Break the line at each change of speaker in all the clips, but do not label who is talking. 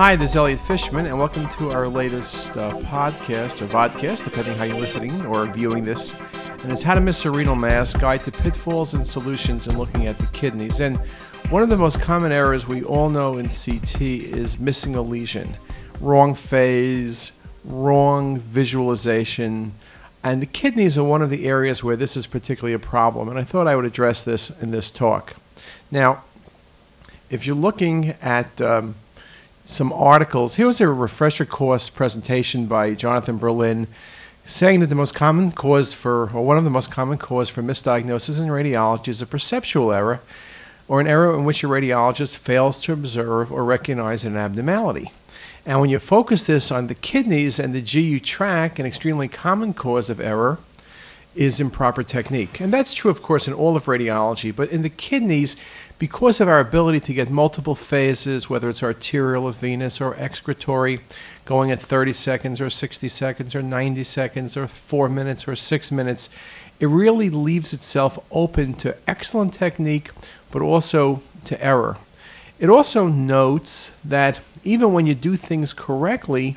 Hi, this is Elliot Fishman, and welcome to our latest uh, podcast or vodcast, depending how you're listening or viewing this. And it's How to Miss a Renal Mass Guide to Pitfalls and Solutions in Looking at the Kidneys. And one of the most common errors we all know in CT is missing a lesion, wrong phase, wrong visualization. And the kidneys are one of the areas where this is particularly a problem. And I thought I would address this in this talk. Now, if you're looking at um, some articles. Here was a refresher course presentation by Jonathan Berlin saying that the most common cause for, or one of the most common cause for misdiagnosis in radiology is a perceptual error or an error in which a radiologist fails to observe or recognize an abnormality. And when you focus this on the kidneys and the GU tract, an extremely common cause of error is improper technique. And that's true, of course, in all of radiology, but in the kidneys, because of our ability to get multiple phases, whether it's arterial or venous or excretory, going at 30 seconds or 60 seconds or 90 seconds or four minutes or six minutes, it really leaves itself open to excellent technique, but also to error. It also notes that even when you do things correctly,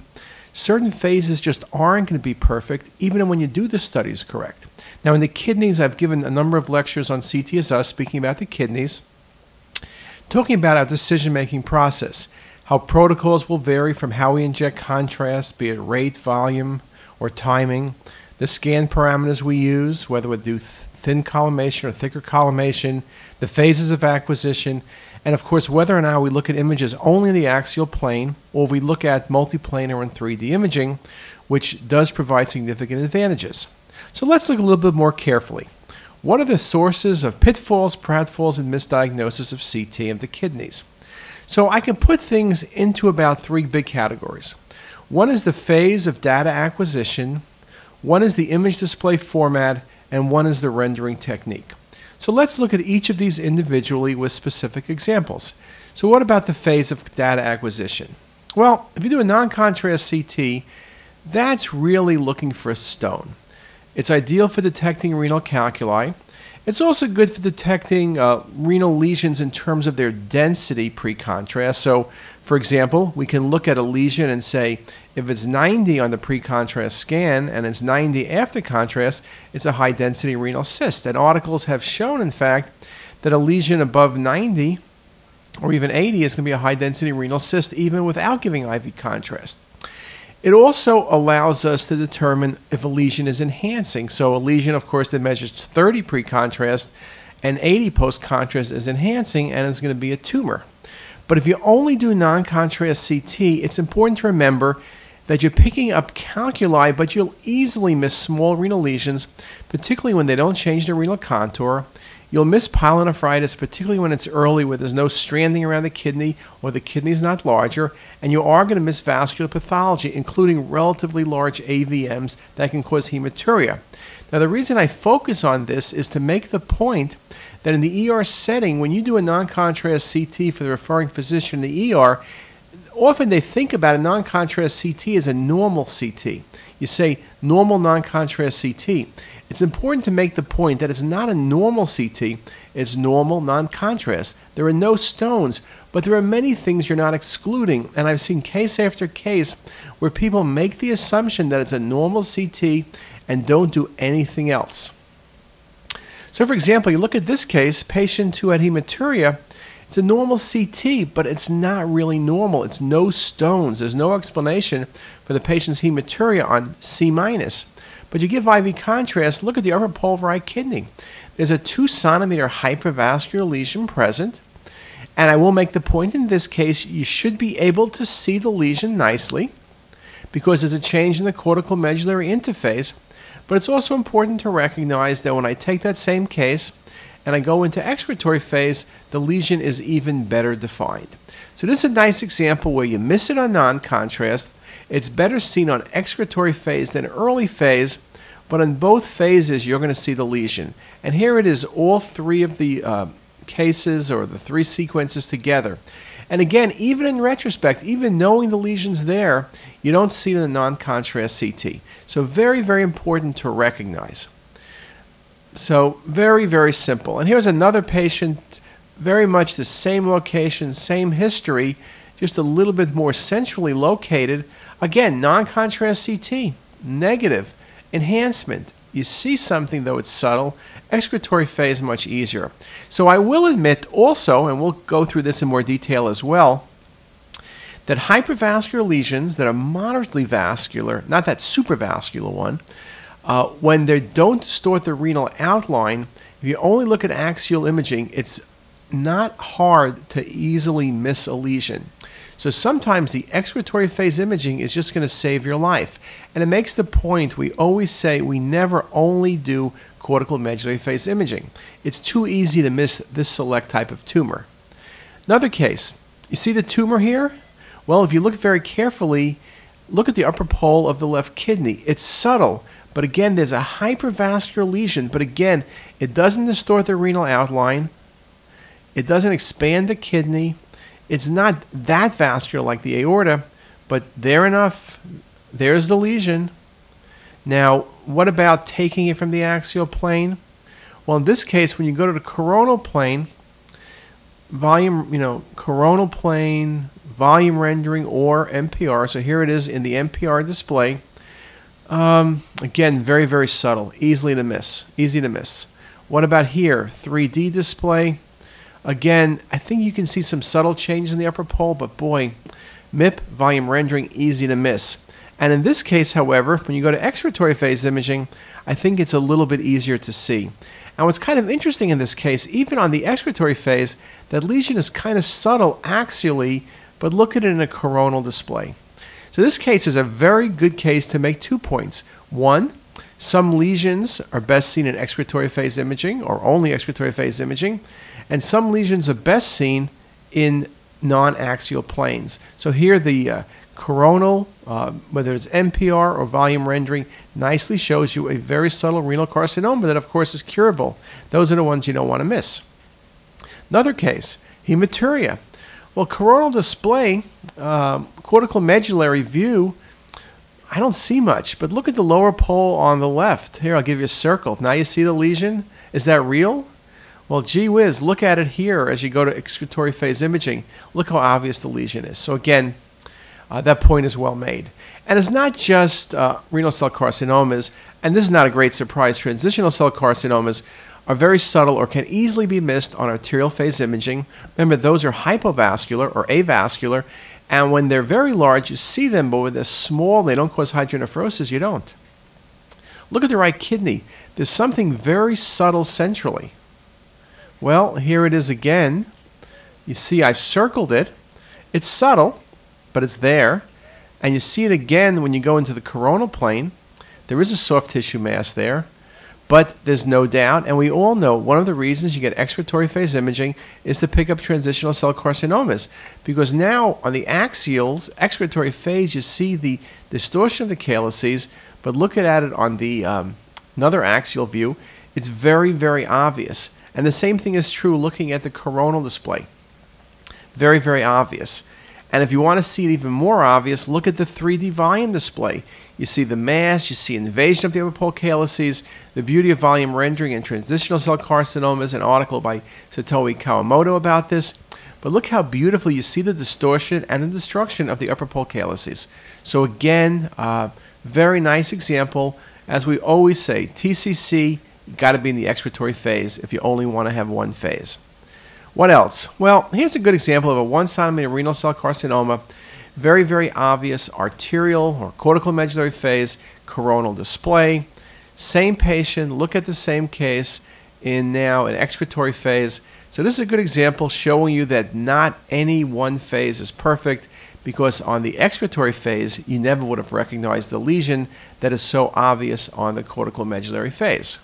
certain phases just aren't going to be perfect, even when you do the studies correct. Now, in the kidneys, I've given a number of lectures on CTisus speaking about the kidneys talking about our decision making process, how protocols will vary from how we inject contrast, be it rate, volume, or timing, the scan parameters we use, whether we do thin collimation or thicker collimation, the phases of acquisition, and of course, whether or not we look at images only in the axial plane or we look at multiplanar and 3D imaging, which does provide significant advantages. So let's look a little bit more carefully. What are the sources of pitfalls, pratfalls, and misdiagnosis of CT of the kidneys? So I can put things into about three big categories. One is the phase of data acquisition, one is the image display format, and one is the rendering technique. So let's look at each of these individually with specific examples. So what about the phase of data acquisition? Well, if you do a non-contrast CT, that's really looking for a stone. It's ideal for detecting renal calculi. It's also good for detecting uh, renal lesions in terms of their density pre-contrast. So, for example, we can look at a lesion and say if it's 90 on the pre-contrast scan and it's 90 after contrast, it's a high-density renal cyst. And articles have shown, in fact, that a lesion above 90 or even 80 is going to be a high-density renal cyst even without giving IV contrast. It also allows us to determine if a lesion is enhancing. So a lesion, of course, that measures 30 pre-contrast and 80 post-contrast is enhancing and it's going to be a tumor. But if you only do non-contrast CT, it's important to remember that you're picking up calculi, but you'll easily miss small renal lesions, particularly when they don't change the renal contour You'll miss pyelonephritis, particularly when it's early where there's no stranding around the kidney or the kidney's not larger, and you are going to miss vascular pathology, including relatively large AVMs that can cause hematuria. Now, the reason I focus on this is to make the point that in the ER setting, when you do a non contrast CT for the referring physician in the ER, often they think about a non contrast CT as a normal CT. You say normal non contrast CT. It's important to make the point that it's not a normal CT, it's normal non contrast. There are no stones, but there are many things you're not excluding. And I've seen case after case where people make the assumption that it's a normal CT and don't do anything else. So, for example, you look at this case, patient who had hematuria. It's a normal CT, but it's not really normal. It's no stones. There's no explanation for the patient's hematuria on C minus. But you give IV contrast, look at the upper pulmonary kidney. There's a 2 centimeter hypervascular lesion present. And I will make the point in this case, you should be able to see the lesion nicely because there's a change in the cortical medullary interface. But it's also important to recognize that when I take that same case and I go into excretory phase, the lesion is even better defined. So this is a nice example where you miss it on non-contrast, it's better seen on excretory phase than early phase, but in both phases you're going to see the lesion. And here it is, all three of the uh, cases or the three sequences together. And again, even in retrospect, even knowing the lesion's there, you don't see it in the non-contrast CT. So very, very important to recognize. So very, very simple. And here's another patient, very much the same location, same history, just a little bit more centrally located. Again, non contrast CT, negative, enhancement. You see something, though it's subtle. Excretory phase much easier. So I will admit also, and we'll go through this in more detail as well, that hypervascular lesions that are moderately vascular, not that supervascular one, uh, when they don't distort the renal outline, if you only look at axial imaging, it's not hard to easily miss a lesion. So sometimes the excretory phase imaging is just going to save your life. And it makes the point we always say we never only do cortical medullary phase imaging. It's too easy to miss this select type of tumor. Another case, you see the tumor here? Well, if you look very carefully, look at the upper pole of the left kidney. It's subtle, but again, there's a hypervascular lesion, but again, it doesn't distort the renal outline. It doesn't expand the kidney. It's not that vascular like the aorta, but there enough. There's the lesion. Now, what about taking it from the axial plane? Well, in this case, when you go to the coronal plane, volume, you know, coronal plane, volume rendering, or MPR. So here it is in the MPR display. Um, again, very, very subtle, easily to miss, easy to miss. What about here? 3D display. Again, I think you can see some subtle changes in the upper pole, but boy, MIP volume rendering easy to miss. And in this case, however, when you go to excretory phase imaging, I think it's a little bit easier to see. And what's kind of interesting in this case, even on the excretory phase, that lesion is kind of subtle axially, but look at it in a coronal display. So this case is a very good case to make two points. One, some lesions are best seen in excretory phase imaging or only excretory phase imaging and some lesions are best seen in non-axial planes. So here the uh, coronal, uh, whether it's MPR or volume rendering, nicely shows you a very subtle renal carcinoma that of course is curable. Those are the ones you don't want to miss. Another case, hematuria. Well, coronal display, um, cortical medullary view, I don't see much, but look at the lower pole on the left. Here, I'll give you a circle. Now you see the lesion? Is that real? Well, gee whiz, look at it here as you go to excretory phase imaging. Look how obvious the lesion is. So, again, uh, that point is well made. And it's not just uh, renal cell carcinomas, and this is not a great surprise. Transitional cell carcinomas are very subtle or can easily be missed on arterial phase imaging. Remember, those are hypovascular or avascular, and when they're very large, you see them, but when they're small, they don't cause hydronephrosis, you don't. Look at the right kidney. There's something very subtle centrally. Well, here it is again. You see I've circled it. It's subtle, but it's there. And you see it again when you go into the coronal plane. There is a soft tissue mass there. But there's no doubt, and we all know one of the reasons you get excretory phase imaging is to pick up transitional cell carcinomas. Because now on the axials, excretory phase, you see the distortion of the calyces, but look at it on the um, another axial view, it's very, very obvious. And the same thing is true looking at the coronal display. Very, very obvious. And if you want to see it even more obvious, look at the 3D volume display. You see the mass, you see invasion of the upper pole calyces, the beauty of volume rendering and transitional cell carcinomas, an article by Satomi Kawamoto about this. But look how beautifully you see the distortion and the destruction of the upper pole calyces. So again, uh, very nice example. As we always say, TCC you got to be in the excretory phase if you only want to have one phase. What else? Well, here's a good example of a one centimeter renal cell carcinoma. Very, very obvious arterial or cortical medullary phase, coronal display. Same patient, look at the same case in now an excretory phase. So this is a good example showing you that not any one phase is perfect because on the excretory phase, you never would have recognized the lesion that is so obvious on the cortical medullary phase.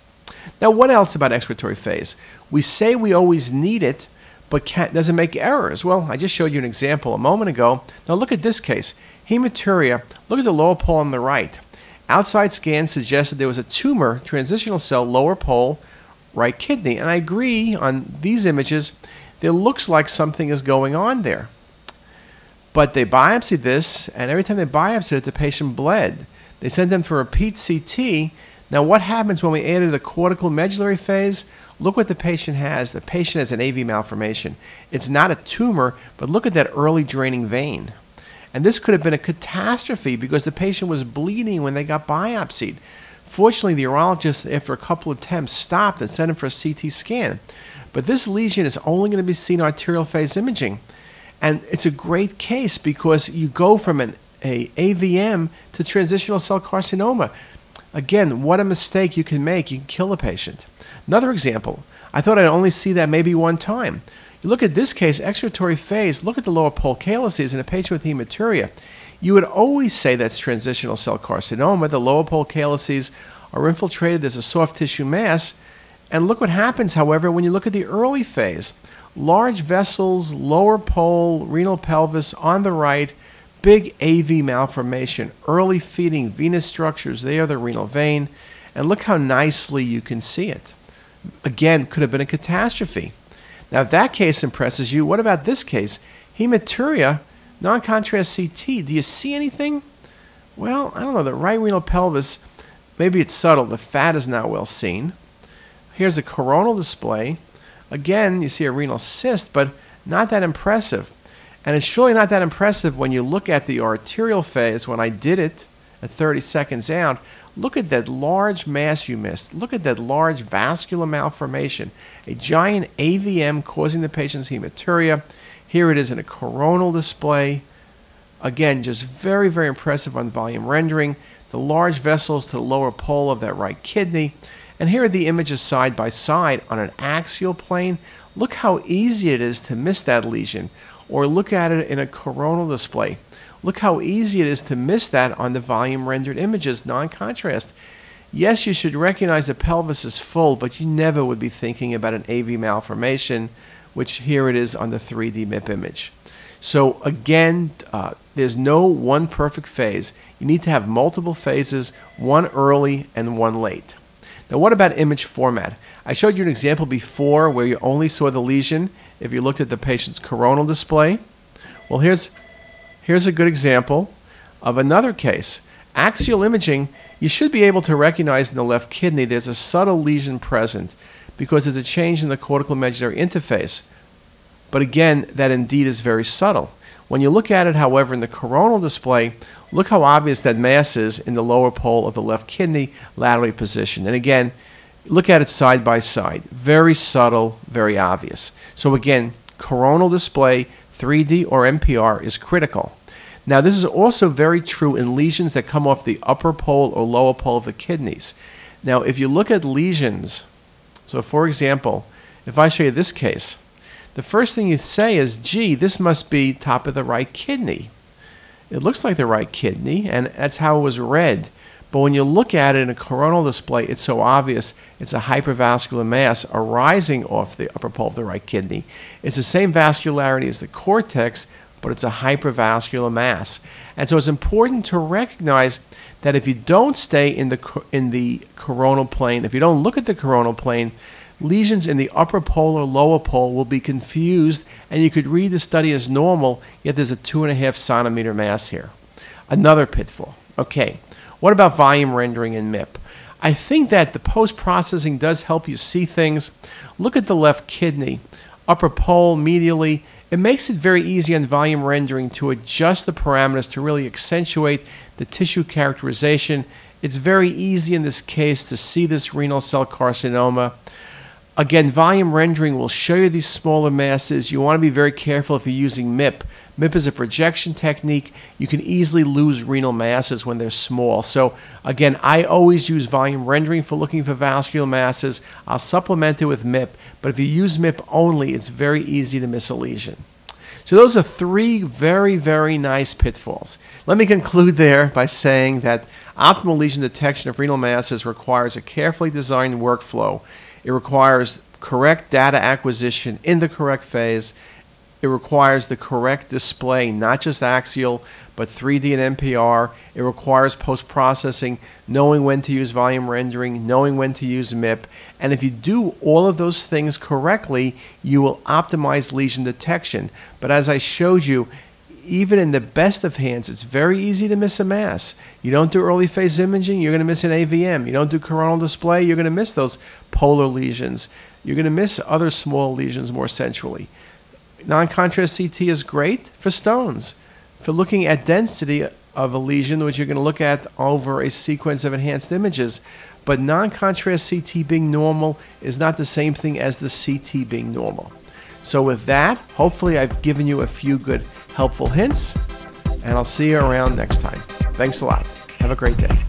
Now, what else about excretory phase? We say we always need it, but doesn't make errors. Well, I just showed you an example a moment ago. Now look at this case. Hematuria, look at the lower pole on the right. Outside scan suggested there was a tumor, transitional cell, lower pole, right kidney. And I agree on these images, it looks like something is going on there. But they biopsied this, and every time they biopsied it, the patient bled. They sent them for a repeat CT, Now, what happens when we enter the cortical medullary phase? Look what the patient has. The patient has an AV malformation. It's not a tumor, but look at that early draining vein. And this could have been a catastrophe because the patient was bleeding when they got biopsied. Fortunately, the urologist, after a couple of attempts, stopped and sent him for a CT scan. But this lesion is only going to be seen arterial phase imaging. And it's a great case because you go from an a AVM to transitional cell carcinoma. Again, what a mistake you can make. You can kill a patient. Another example, I thought I'd only see that maybe one time. You look at this case, excretory phase, look at the lower pole calyces in a patient with hematuria. You would always say that's transitional cell carcinoma. The lower pole calyces are infiltrated, there's a soft tissue mass. And look what happens, however, when you look at the early phase. Large vessels, lower pole, renal pelvis on the right, big AV malformation, early feeding venous structures, they are the renal vein. And look how nicely you can see it. Again, could have been a catastrophe. Now, if that case impresses you, what about this case? Hematuria, non contrast CT. Do you see anything? Well, I don't know. The right renal pelvis, maybe it's subtle. The fat is not well seen. Here's a coronal display. Again, you see a renal cyst, but not that impressive. And it's surely not that impressive when you look at the arterial phase when I did it at 30 seconds out. Look at that large mass you missed. Look at that large vascular malformation, a giant AVM causing the patient's hematuria. Here it is in a coronal display. Again, just very, very impressive on volume rendering. The large vessels to the lower pole of that right kidney. And here are the images side by side on an axial plane. Look how easy it is to miss that lesion, or look at it in a coronal display. Look how easy it is to miss that on the volume rendered images, non contrast. Yes, you should recognize the pelvis is full, but you never would be thinking about an AV malformation, which here it is on the 3D MIP image. So again, uh, there's no one perfect phase. You need to have multiple phases, one early and one late. Now, what about image format? I showed you an example before where you only saw the lesion if you looked at the patient's coronal display. Well, here's Here's a good example of another case. Axial imaging, you should be able to recognize in the left kidney there's a subtle lesion present because there's a change in the cortical medullary interface. But again, that indeed is very subtle. When you look at it, however, in the coronal display, look how obvious that mass is in the lower pole of the left kidney, laterally positioned. And again, look at it side by side. Very subtle, very obvious. So again, coronal display, 3D or MPR is critical. Now, this is also very true in lesions that come off the upper pole or lower pole of the kidneys. Now, if you look at lesions, so for example, if I show you this case, the first thing you say is, gee, this must be top of the right kidney. It looks like the right kidney, and that's how it was read. But when you look at it in a coronal display, it's so obvious it's a hypervascular mass arising off the upper pole of the right kidney. It's the same vascularity as the cortex, but it's a hypervascular mass. And so it's important to recognize that if you don't stay in the in the coronal plane, if you don't look at the coronal plane, lesions in the upper pole or lower pole will be confused, and you could read the study as normal, yet there's a two and a half centimeter mass here. Another pitfall. Okay, what about volume rendering in MIP? I think that the post processing does help you see things. Look at the left kidney, upper pole medially it makes it very easy on volume rendering to adjust the parameters to really accentuate the tissue characterization. It's very easy in this case to see this renal cell carcinoma. Again, volume rendering will show you these smaller masses. You want to be very careful if you're using MIP MIP is a projection technique. You can easily lose renal masses when they're small. So, again, I always use volume rendering for looking for vascular masses. I'll supplement it with MIP, but if you use MIP only, it's very easy to miss a lesion. So, those are three very, very nice pitfalls. Let me conclude there by saying that optimal lesion detection of renal masses requires a carefully designed workflow. It requires correct data acquisition in the correct phase it requires the correct display, not just axial, but 3D and MPR. It requires post processing, knowing when to use volume rendering, knowing when to use MIP. And if you do all of those things correctly, you will optimize lesion detection. But as I showed you, even in the best of hands, it's very easy to miss a mass. You don't do early phase imaging, you're going to miss an AVM. You don't do coronal display, you're going to miss those polar lesions. You're going to miss other small lesions more centrally. Non contrast CT is great for stones. For looking at density of a lesion, which you're going to look at over a sequence of enhanced images. But non contrast CT being normal is not the same thing as the CT being normal. So, with that, hopefully, I've given you a few good, helpful hints, and I'll see you around next time. Thanks a lot. Have a great day.